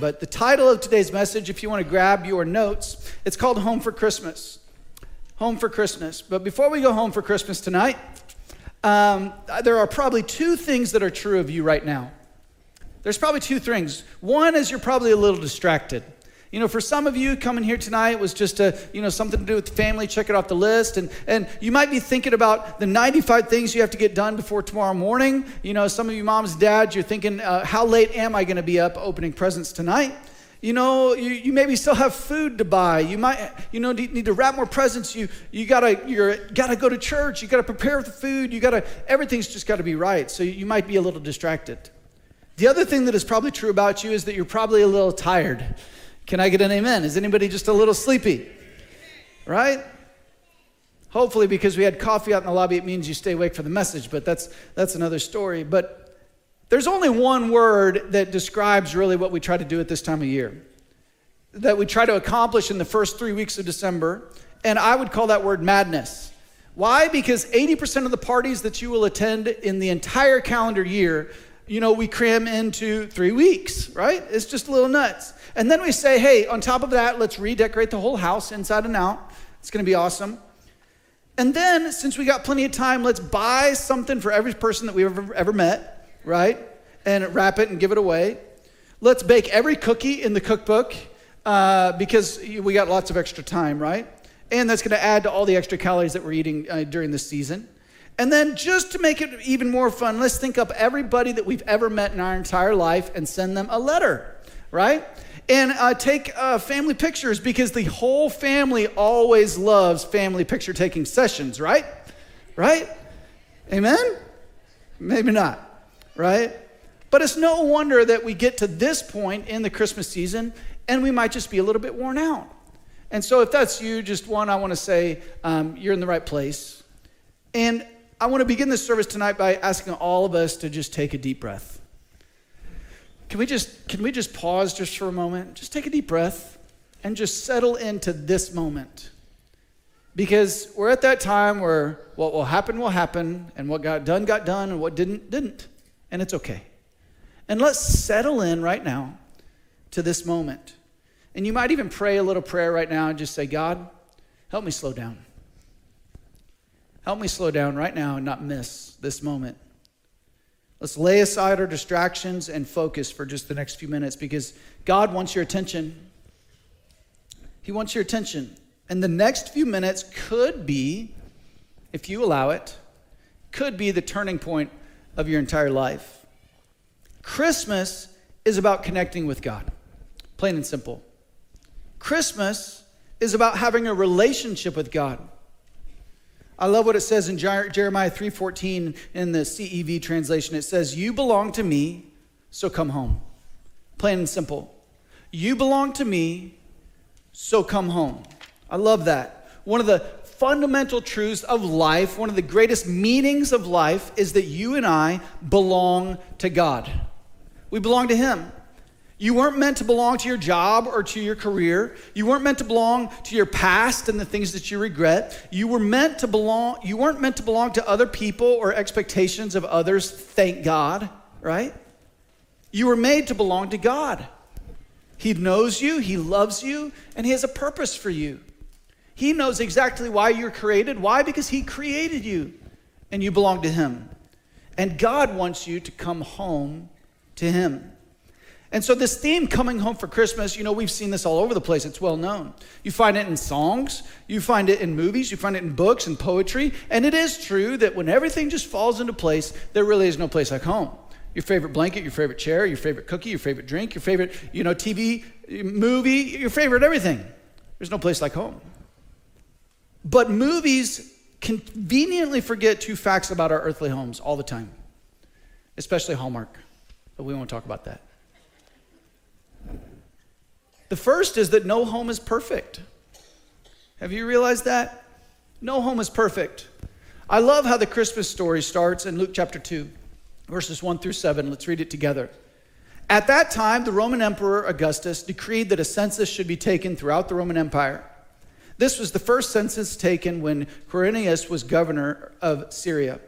but the title of today's message, if you want to grab your notes, it's called Home for Christmas. Home for Christmas. But before we go home for Christmas tonight, um, there are probably two things that are true of you right now. There's probably two things. One is you're probably a little distracted. You know, for some of you, coming here tonight was just a, you know, something to do with family, check it off the list. And, and you might be thinking about the 95 things you have to get done before tomorrow morning. You know, some of you moms, dads, you're thinking, uh, how late am I going to be up opening presents tonight? You know, you, you maybe still have food to buy. You might, you know, need to wrap more presents. You, you gotta, you're, gotta go to church. You gotta prepare the food. You gotta, everything's just gotta be right. So you might be a little distracted. The other thing that is probably true about you is that you're probably a little tired. Can I get an amen? Is anybody just a little sleepy? Right? Hopefully, because we had coffee out in the lobby, it means you stay awake for the message, but that's, that's another story. But there's only one word that describes really what we try to do at this time of year, that we try to accomplish in the first three weeks of December, and I would call that word madness. Why? Because 80% of the parties that you will attend in the entire calendar year, you know, we cram into three weeks, right? It's just a little nuts. And then we say, hey, on top of that, let's redecorate the whole house inside and out. It's going to be awesome. And then, since we got plenty of time, let's buy something for every person that we've ever, ever met, right? And wrap it and give it away. Let's bake every cookie in the cookbook uh, because we got lots of extra time, right? And that's going to add to all the extra calories that we're eating uh, during the season. And then, just to make it even more fun, let's think up everybody that we've ever met in our entire life and send them a letter, right? And uh, take uh, family pictures because the whole family always loves family picture taking sessions, right? Right? Amen? Maybe not, right? But it's no wonder that we get to this point in the Christmas season and we might just be a little bit worn out. And so, if that's you, just one, I want to say um, you're in the right place. And I want to begin this service tonight by asking all of us to just take a deep breath. Can we just can we just pause just for a moment? Just take a deep breath and just settle into this moment. Because we're at that time where what will happen will happen and what got done got done and what didn't didn't. And it's okay. And let's settle in right now to this moment. And you might even pray a little prayer right now and just say, God, help me slow down. Help me slow down right now and not miss this moment. Let's lay aside our distractions and focus for just the next few minutes because God wants your attention. He wants your attention. And the next few minutes could be, if you allow it, could be the turning point of your entire life. Christmas is about connecting with God, plain and simple. Christmas is about having a relationship with God. I love what it says in Jeremiah 3:14 in the CEV translation. It says, "You belong to me, so come home." Plain and simple. You belong to me, so come home. I love that. One of the fundamental truths of life, one of the greatest meanings of life is that you and I belong to God. We belong to him. You weren't meant to belong to your job or to your career. You weren't meant to belong to your past and the things that you regret. You were meant to belong, you weren't meant to belong to other people or expectations of others, thank God, right? You were made to belong to God. He knows you, He loves you, and He has a purpose for you. He knows exactly why you're created. Why? Because He created you and you belong to Him. And God wants you to come home to Him. And so, this theme, coming home for Christmas, you know, we've seen this all over the place. It's well known. You find it in songs, you find it in movies, you find it in books and poetry. And it is true that when everything just falls into place, there really is no place like home. Your favorite blanket, your favorite chair, your favorite cookie, your favorite drink, your favorite, you know, TV, movie, your favorite everything. There's no place like home. But movies conveniently forget two facts about our earthly homes all the time, especially Hallmark. But we won't talk about that. The first is that no home is perfect. Have you realized that? No home is perfect. I love how the Christmas story starts in Luke chapter 2, verses 1 through 7. Let's read it together. At that time, the Roman Emperor Augustus decreed that a census should be taken throughout the Roman Empire. This was the first census taken when Quirinius was governor of Syria.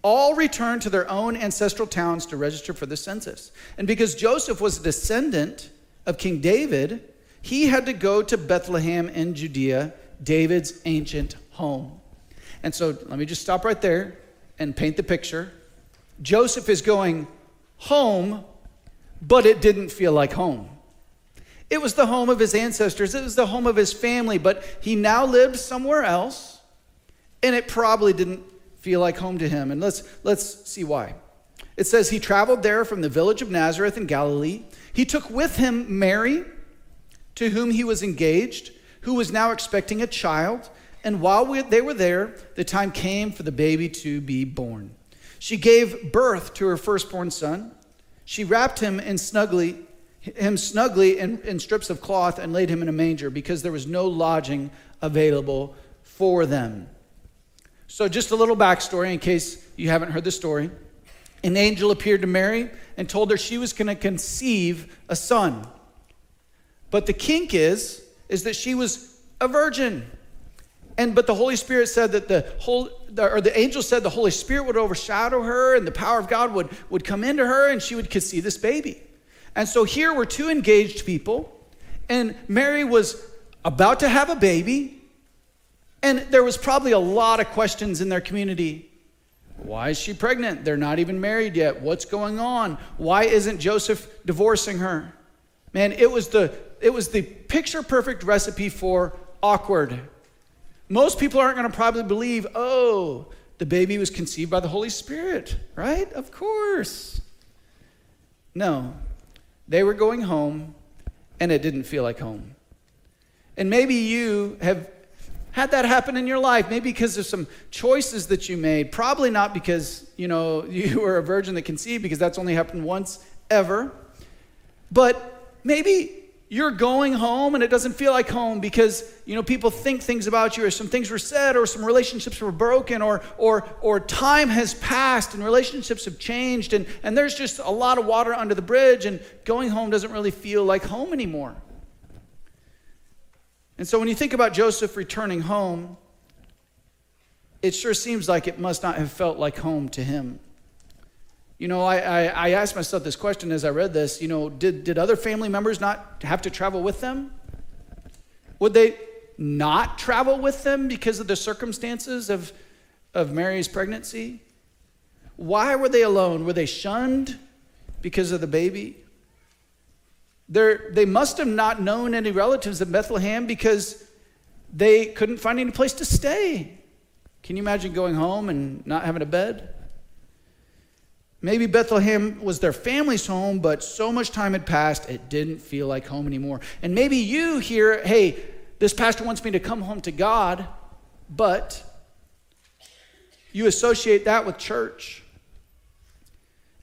All returned to their own ancestral towns to register for the census. And because Joseph was a descendant of King David, he had to go to Bethlehem in Judea, David's ancient home. And so let me just stop right there and paint the picture. Joseph is going home, but it didn't feel like home. It was the home of his ancestors, it was the home of his family, but he now lived somewhere else, and it probably didn't feel like home to him. And let's, let's see why. It says he traveled there from the village of Nazareth in Galilee. He took with him Mary, to whom he was engaged, who was now expecting a child. And while we, they were there, the time came for the baby to be born. She gave birth to her firstborn son. She wrapped him in snugly, him snugly in, in strips of cloth and laid him in a manger because there was no lodging available for them. So, just a little backstory in case you haven't heard the story. An angel appeared to Mary and told her she was going to conceive a son. But the kink is, is that she was a virgin. And but the Holy Spirit said that the whole or the angel said the Holy Spirit would overshadow her and the power of God would, would come into her and she would see this baby. And so here were two engaged people, and Mary was about to have a baby, and there was probably a lot of questions in their community. Why is she pregnant? They're not even married yet. What's going on? Why isn't Joseph divorcing her? Man, it was the it was the picture perfect recipe for awkward most people aren't going to probably believe, oh, the baby was conceived by the Holy Spirit, right? Of course. No, they were going home and it didn't feel like home. And maybe you have had that happen in your life, maybe because of some choices that you made. Probably not because, you know, you were a virgin that conceived, because that's only happened once ever. But maybe you're going home and it doesn't feel like home because you know people think things about you or some things were said or some relationships were broken or or or time has passed and relationships have changed and and there's just a lot of water under the bridge and going home doesn't really feel like home anymore and so when you think about joseph returning home it sure seems like it must not have felt like home to him you know, I, I, I, asked myself this question as I read this. You know, did, did other family members not have to travel with them? Would they not travel with them because of the circumstances of, of Mary's pregnancy? Why were they alone? Were they shunned because of the baby? They're, they must have not known any relatives in Bethlehem because they couldn't find any place to stay. Can you imagine going home and not having a bed? Maybe Bethlehem was their family's home, but so much time had passed, it didn't feel like home anymore. And maybe you hear, hey, this pastor wants me to come home to God, but you associate that with church.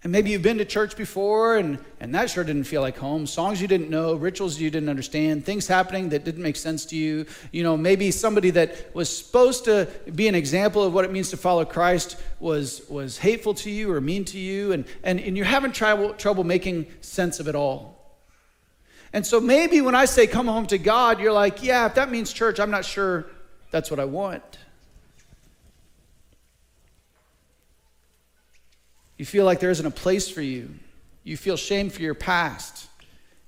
And maybe you've been to church before and, and that sure didn't feel like home. Songs you didn't know, rituals you didn't understand, things happening that didn't make sense to you. You know, maybe somebody that was supposed to be an example of what it means to follow Christ was, was hateful to you or mean to you, and, and, and you're having trouble, trouble making sense of it all. And so maybe when I say come home to God, you're like, yeah, if that means church, I'm not sure that's what I want. You feel like there isn't a place for you. You feel shame for your past.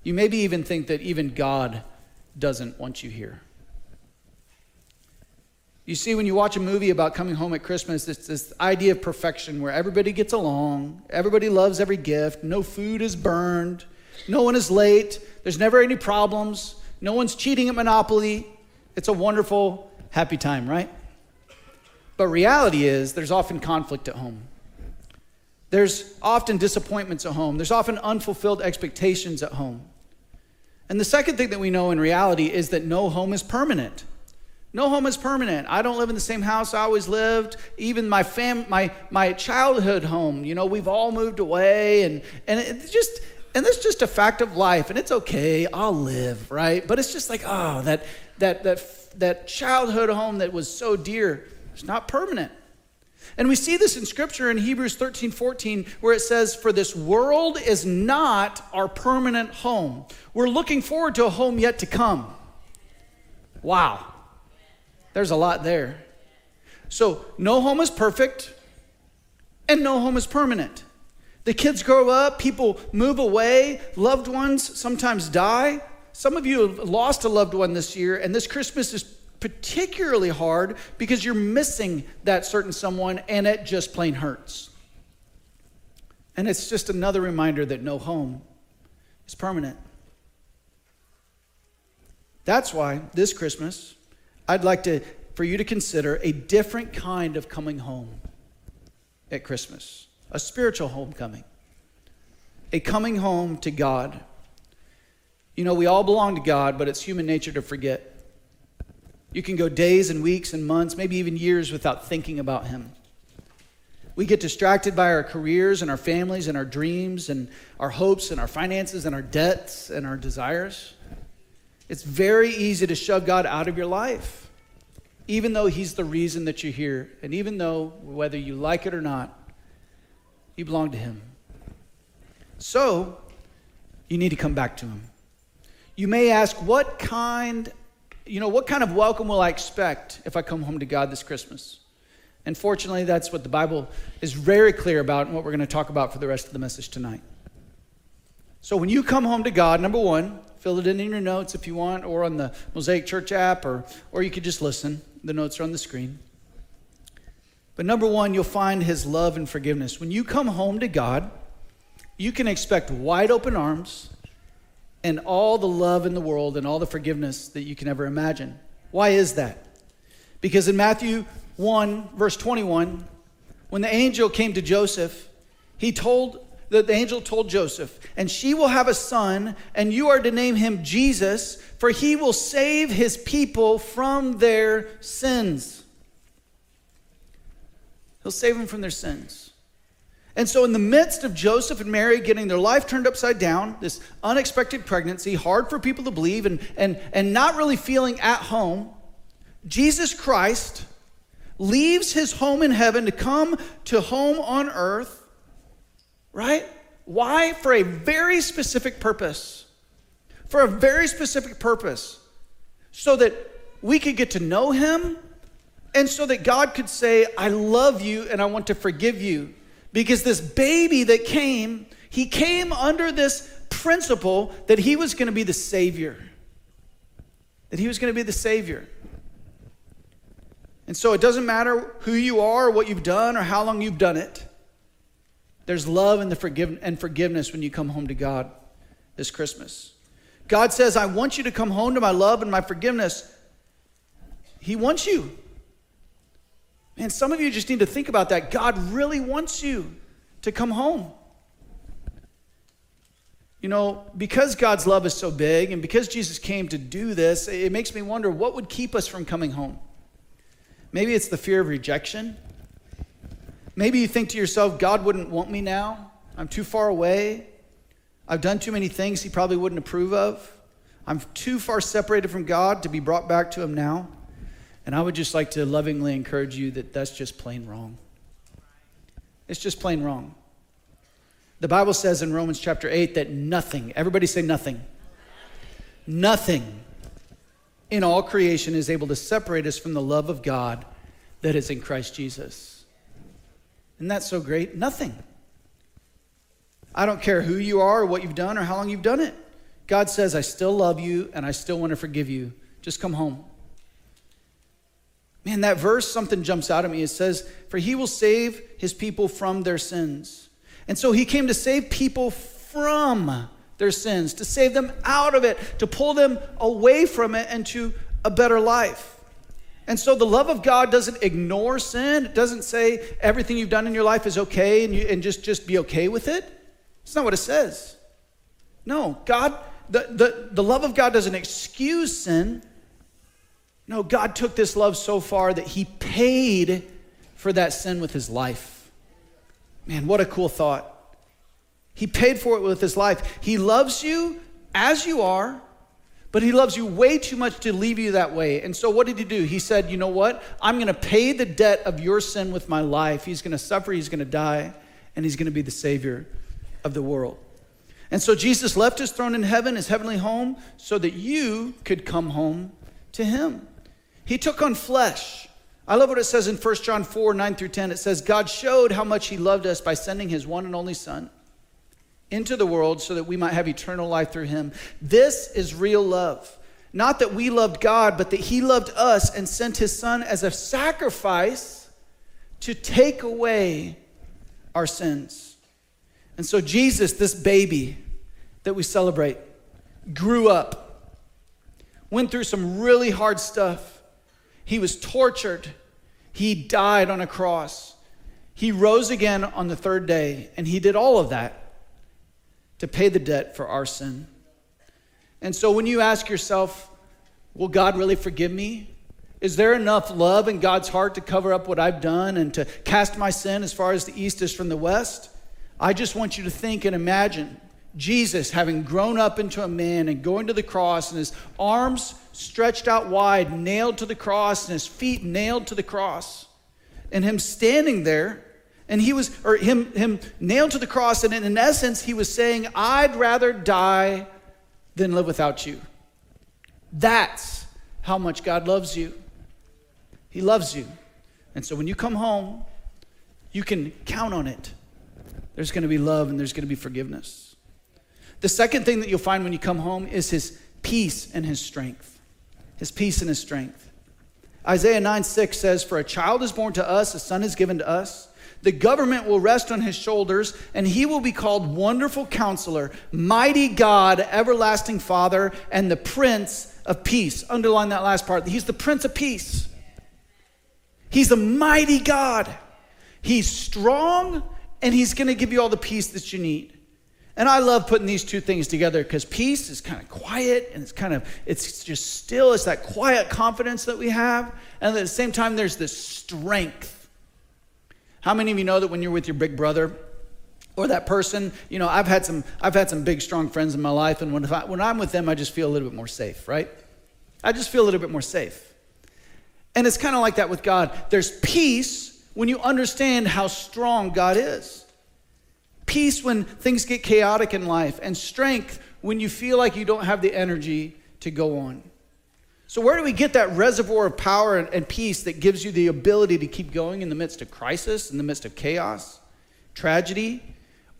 You maybe even think that even God doesn't want you here. You see, when you watch a movie about coming home at Christmas, it's this idea of perfection where everybody gets along, everybody loves every gift, no food is burned, no one is late, there's never any problems, no one's cheating at Monopoly. It's a wonderful, happy time, right? But reality is, there's often conflict at home. There's often disappointments at home. There's often unfulfilled expectations at home. And the second thing that we know in reality is that no home is permanent. No home is permanent. I don't live in the same house I always lived. Even my fam, my my childhood home, you know, we've all moved away, and and it's just and it's just a fact of life, and it's okay. I'll live, right? But it's just like, oh, that that that that childhood home that was so dear, it's not permanent. And we see this in scripture in Hebrews 13 14, where it says, For this world is not our permanent home. We're looking forward to a home yet to come. Wow. There's a lot there. So, no home is perfect, and no home is permanent. The kids grow up, people move away, loved ones sometimes die. Some of you have lost a loved one this year, and this Christmas is particularly hard because you're missing that certain someone and it just plain hurts. And it's just another reminder that no home is permanent. That's why this Christmas, I'd like to, for you to consider a different kind of coming home at Christmas a spiritual homecoming, a coming home to God. You know, we all belong to God, but it's human nature to forget. You can go days and weeks and months, maybe even years without thinking about Him. We get distracted by our careers and our families and our dreams and our hopes and our finances and our debts and our desires. It's very easy to shove God out of your life, even though He's the reason that you're here. And even though, whether you like it or not, you belong to Him. So, you need to come back to Him. You may ask, what kind, you know, what kind of welcome will I expect if I come home to God this Christmas? And fortunately, that's what the Bible is very clear about and what we're going to talk about for the rest of the message tonight. So, when you come home to God, number one, fill it in in your notes if you want, or on the Mosaic Church app, or, or you could just listen. The notes are on the screen. But number one, you'll find his love and forgiveness. When you come home to God, you can expect wide open arms and all the love in the world and all the forgiveness that you can ever imagine. Why is that? Because in Matthew 1, verse 21, when the angel came to Joseph, he told the, the angel told Joseph, and she will have a son, and you are to name him Jesus, for he will save his people from their sins. He'll save them from their sins. And so, in the midst of Joseph and Mary getting their life turned upside down, this unexpected pregnancy, hard for people to believe, and, and, and not really feeling at home, Jesus Christ leaves his home in heaven to come to home on earth, right? Why? For a very specific purpose. For a very specific purpose. So that we could get to know him and so that God could say, I love you and I want to forgive you. Because this baby that came, he came under this principle that he was going to be the Savior. That he was going to be the Savior. And so it doesn't matter who you are, or what you've done, or how long you've done it. There's love and, the forgive- and forgiveness when you come home to God this Christmas. God says, I want you to come home to my love and my forgiveness. He wants you. Man, some of you just need to think about that. God really wants you to come home. You know, because God's love is so big and because Jesus came to do this, it makes me wonder what would keep us from coming home? Maybe it's the fear of rejection. Maybe you think to yourself, God wouldn't want me now. I'm too far away. I've done too many things he probably wouldn't approve of. I'm too far separated from God to be brought back to him now. And I would just like to lovingly encourage you that that's just plain wrong. It's just plain wrong. The Bible says in Romans chapter 8 that nothing, everybody say nothing, nothing in all creation is able to separate us from the love of God that is in Christ Jesus. Isn't that so great? Nothing. I don't care who you are or what you've done or how long you've done it. God says, I still love you and I still want to forgive you. Just come home. Man, that verse, something jumps out at me. It says, For he will save his people from their sins. And so he came to save people from their sins, to save them out of it, to pull them away from it and to a better life. And so the love of God doesn't ignore sin. It doesn't say everything you've done in your life is okay and, you, and just, just be okay with it. It's not what it says. No, God, the, the, the love of God doesn't excuse sin, no, God took this love so far that he paid for that sin with his life. Man, what a cool thought. He paid for it with his life. He loves you as you are, but he loves you way too much to leave you that way. And so, what did he do? He said, You know what? I'm going to pay the debt of your sin with my life. He's going to suffer, he's going to die, and he's going to be the Savior of the world. And so, Jesus left his throne in heaven, his heavenly home, so that you could come home to him. He took on flesh. I love what it says in 1 John 4 9 through 10. It says, God showed how much He loved us by sending His one and only Son into the world so that we might have eternal life through him. This is real love. Not that we loved God, but that he loved us and sent his son as a sacrifice to take away our sins. And so, Jesus, this baby that we celebrate, grew up, went through some really hard stuff. He was tortured, he died on a cross. He rose again on the third day, and he did all of that to pay the debt for our sin. And so when you ask yourself, will God really forgive me? Is there enough love in God's heart to cover up what I've done and to cast my sin as far as the east is from the west? I just want you to think and imagine Jesus having grown up into a man and going to the cross and his arms stretched out wide, nailed to the cross, and his feet nailed to the cross, and him standing there. And he was, or him, him nailed to the cross, and in essence, he was saying, I'd rather die than live without you. That's how much God loves you. He loves you. And so when you come home, you can count on it. There's going to be love and there's going to be forgiveness. The second thing that you'll find when you come home is his peace and his strength. His peace and his strength. Isaiah 9 6 says, For a child is born to us, a son is given to us. The government will rest on his shoulders, and he will be called Wonderful Counselor, Mighty God, Everlasting Father, and the Prince of Peace. Underline that last part. He's the Prince of Peace. He's a mighty God. He's strong, and he's going to give you all the peace that you need. And I love putting these two things together because peace is kind of quiet and it's kind of, it's just still, it's that quiet confidence that we have. And at the same time, there's this strength how many of you know that when you're with your big brother or that person, you know, I've had some, I've had some big, strong friends in my life, and when, I, when I'm with them, I just feel a little bit more safe, right? I just feel a little bit more safe. And it's kind of like that with God. There's peace when you understand how strong God is. Peace when things get chaotic in life, and strength when you feel like you don't have the energy to go on. So, where do we get that reservoir of power and, peace that gives you the ability to keep going in the midst of crisis, in the midst of chaos, tragedy,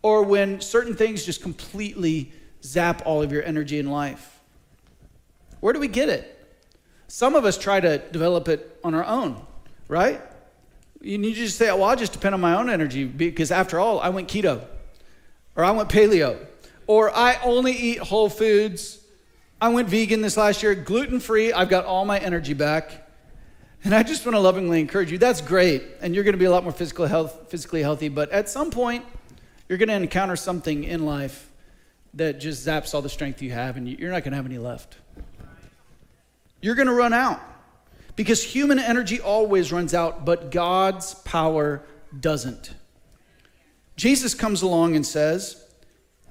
or when certain things just completely zap all of your energy in life? Where do we get it? Some of us try to develop it on our own, right? You need to just say, well, I'll just depend on my own energy because after all, I went keto, or I went paleo, or I only eat whole foods I went vegan this last year, gluten free. I've got all my energy back. And I just want to lovingly encourage you. That's great. And you're going to be a lot more physical health, physically healthy. But at some point, you're going to encounter something in life that just zaps all the strength you have, and you're not going to have any left. You're going to run out because human energy always runs out, but God's power doesn't. Jesus comes along and says,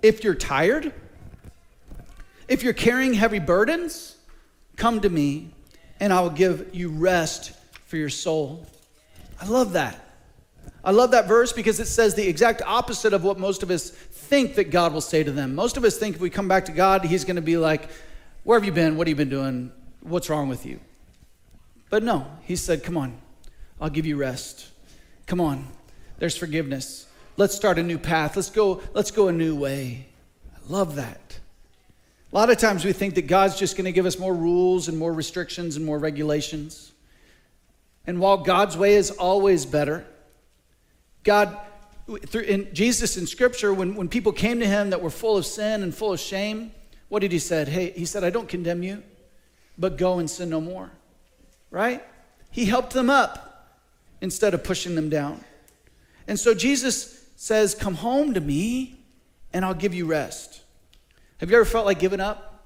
If you're tired, if you're carrying heavy burdens, come to me and I will give you rest for your soul. I love that. I love that verse because it says the exact opposite of what most of us think that God will say to them. Most of us think if we come back to God, He's going to be like, Where have you been? What have you been doing? What's wrong with you? But no, He said, Come on, I'll give you rest. Come on, there's forgiveness. Let's start a new path. Let's go, let's go a new way. I love that. A lot of times we think that God's just going to give us more rules and more restrictions and more regulations. And while God's way is always better, God, through, in Jesus in Scripture, when, when people came to him that were full of sin and full of shame, what did he say? Hey, he said, I don't condemn you, but go and sin no more. Right? He helped them up instead of pushing them down. And so Jesus says, Come home to me, and I'll give you rest. Have you ever felt like giving up?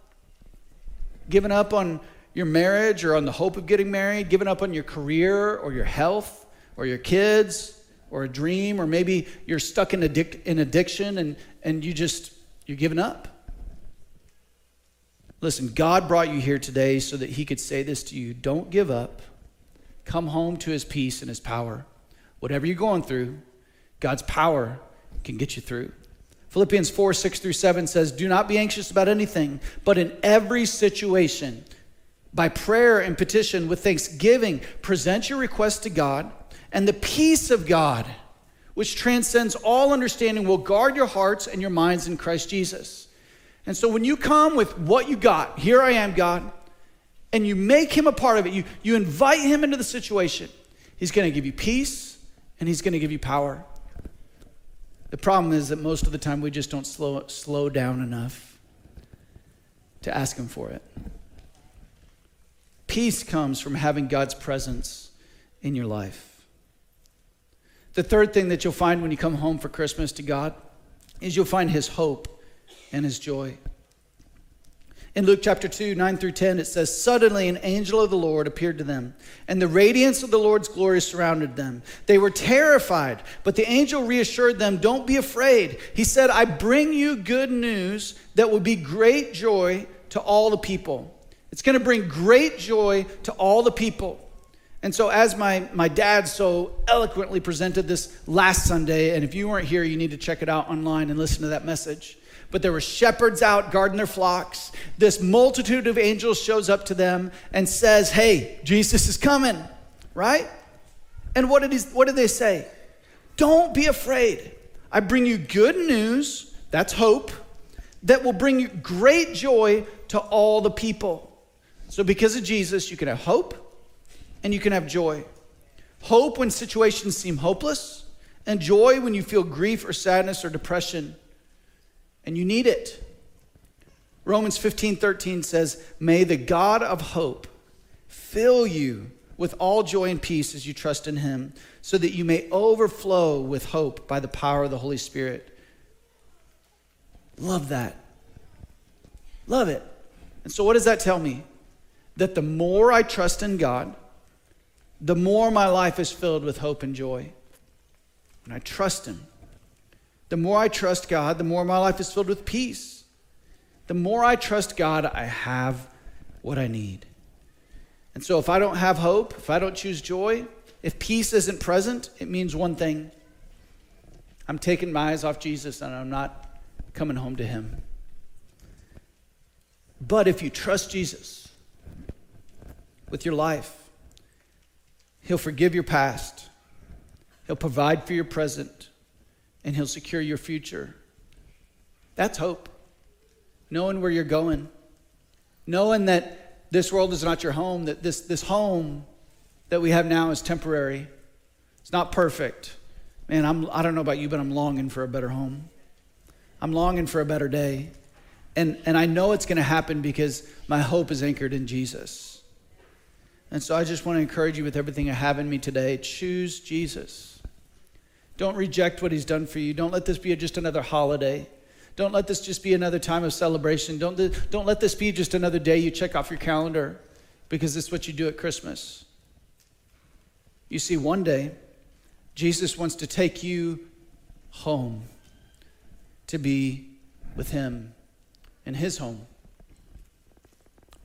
Giving up on your marriage or on the hope of getting married? Giving up on your career or your health or your kids or a dream? Or maybe you're stuck in, addic- in addiction and, and you just, you're giving up? Listen, God brought you here today so that He could say this to you Don't give up. Come home to His peace and His power. Whatever you're going through, God's power can get you through. Philippians 4 6 through 7 says, Do not be anxious about anything, but in every situation, by prayer and petition with thanksgiving, present your requests to God, and the peace of God, which transcends all understanding, will guard your hearts and your minds in Christ Jesus. And so when you come with what you got, here I am, God, and you make him a part of it, you, you invite him into the situation, he's going to give you peace and he's going to give you power. The problem is that most of the time we just don't slow, slow down enough to ask him for it. Peace comes from having God's presence in your life. The third thing that you'll find when you come home for Christmas to God is you'll find his hope and his joy. In Luke chapter 2, 9 through 10, it says, Suddenly an angel of the Lord appeared to them, and the radiance of the Lord's glory surrounded them. They were terrified, but the angel reassured them, Don't be afraid. He said, I bring you good news that will be great joy to all the people. It's going to bring great joy to all the people. And so, as my, my dad so eloquently presented this last Sunday, and if you weren't here, you need to check it out online and listen to that message but there were shepherds out guarding their flocks. This multitude of angels shows up to them and says, Hey, Jesus is coming, right? And what did, he, what did they say? Don't be afraid. I bring you good news, that's hope, that will bring you great joy to all the people. So, because of Jesus, you can have hope and you can have joy. Hope when situations seem hopeless, and joy when you feel grief or sadness or depression and you need it. Romans 15 13 says, May the God of hope fill you with all joy and peace as you trust in him, so that you may overflow with hope by the power of the Holy Spirit. Love that. Love it. And so, what does that tell me? That the more I trust in God, the more my life is filled with hope and joy. When I trust Him, the more I trust God, the more my life is filled with peace. The more I trust God, I have what I need. And so if I don't have hope, if I don't choose joy, if peace isn't present, it means one thing I'm taking my eyes off Jesus and I'm not coming home to Him. But if you trust Jesus with your life, He'll forgive your past, He'll provide for your present, and He'll secure your future. That's hope. Knowing where you're going, knowing that this world is not your home, that this, this home that we have now is temporary. It's not perfect. Man, I'm, I don't know about you, but I'm longing for a better home. I'm longing for a better day. And, and I know it's going to happen because my hope is anchored in Jesus. And so I just want to encourage you with everything I have in me today choose Jesus. Don't reject what he's done for you. Don't let this be just another holiday. Don't let this just be another time of celebration. Don't, don't let this be just another day you check off your calendar because it's what you do at Christmas. You see, one day, Jesus wants to take you home to be with him in his home,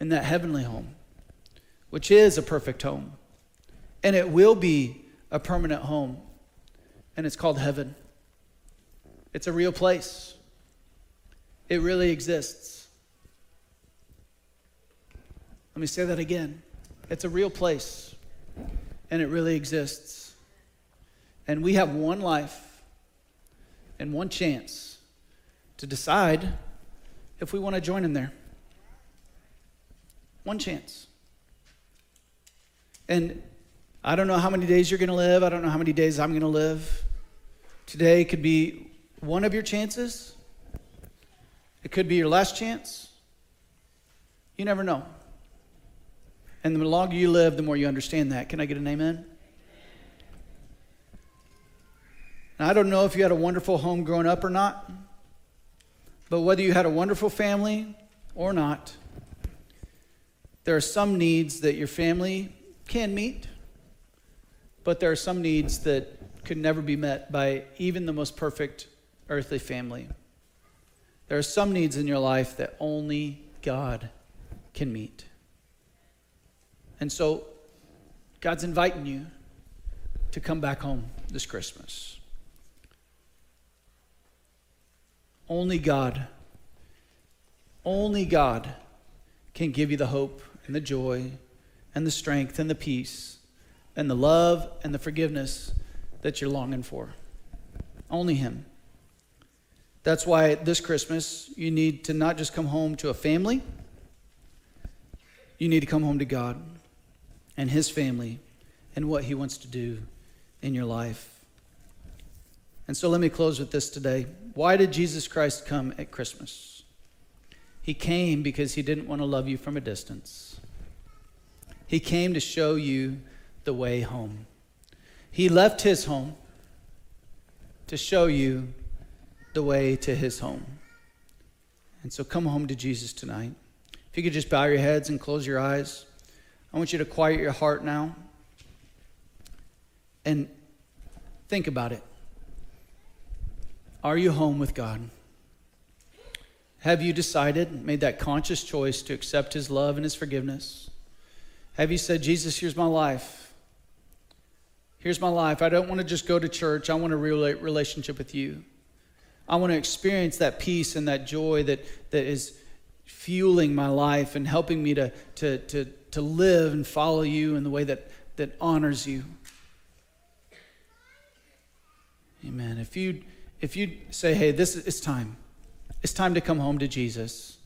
in that heavenly home, which is a perfect home. And it will be a permanent home and it's called heaven. It's a real place, it really exists. Let me say that again. It's a real place, and it really exists. And we have one life and one chance to decide if we want to join in there. One chance. And I don't know how many days you're going to live. I don't know how many days I'm going to live. Today could be one of your chances, it could be your last chance. You never know. And the longer you live, the more you understand that. Can I get an amen? Now, I don't know if you had a wonderful home growing up or not, but whether you had a wonderful family or not, there are some needs that your family can meet, but there are some needs that could never be met by even the most perfect earthly family. There are some needs in your life that only God can meet. And so, God's inviting you to come back home this Christmas. Only God, only God can give you the hope and the joy and the strength and the peace and the love and the forgiveness that you're longing for. Only Him. That's why this Christmas, you need to not just come home to a family, you need to come home to God and His family and what He wants to do in your life. And so let me close with this today. Why did Jesus Christ come at Christmas? He came because He didn't want to love you from a distance. He came to show you the way home. He left His home to show you the way to his home. And so come home to Jesus tonight. If you could just bow your heads and close your eyes, I want you to quiet your heart now and think about it. Are you home with God? Have you decided, made that conscious choice to accept His love and His forgiveness? Have you said, Jesus, here's my life? Here's my life. I don't want to just go to church. I want a real relationship with you. I want to experience that peace and that joy that, that is fueling my life and helping me to, to, to, to live and follow you in the way that, that honors you. Amen. If you if you say, hey, this is time. It's time to come home to Jesus.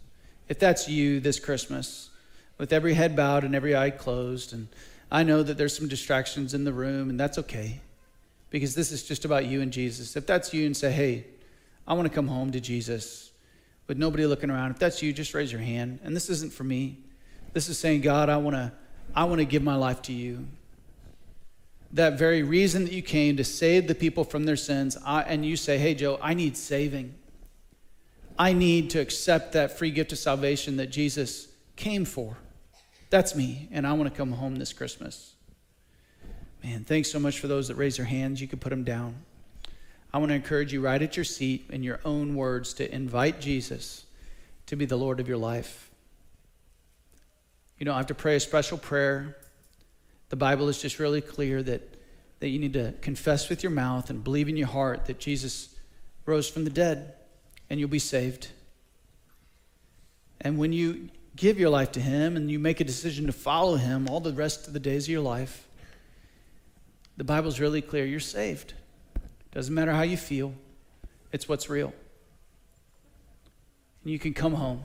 If that's you this Christmas, with every head bowed and every eye closed, and I know that there's some distractions in the room, and that's okay. Because this is just about you and Jesus. If that's you and say, hey, I want to come home to Jesus with nobody looking around. If that's you, just raise your hand. And this isn't for me. This is saying, God, I want to I want to give my life to you. That very reason that you came to save the people from their sins, I, and you say, hey, Joe, I need saving. I need to accept that free gift of salvation that Jesus came for. That's me, and I want to come home this Christmas. Man, thanks so much for those that raise their hands. You can put them down. I want to encourage you right at your seat in your own words to invite Jesus to be the Lord of your life. You don't have to pray a special prayer. The Bible is just really clear that, that you need to confess with your mouth and believe in your heart that Jesus rose from the dead and you'll be saved. And when you give your life to Him and you make a decision to follow Him all the rest of the days of your life, the Bible's really clear you're saved. Doesn't matter how you feel, it's what's real. And you can come home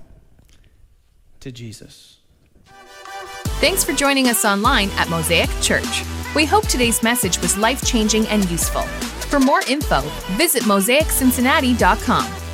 to Jesus. Thanks for joining us online at Mosaic Church. We hope today's message was life changing and useful. For more info, visit mosaiccincinnati.com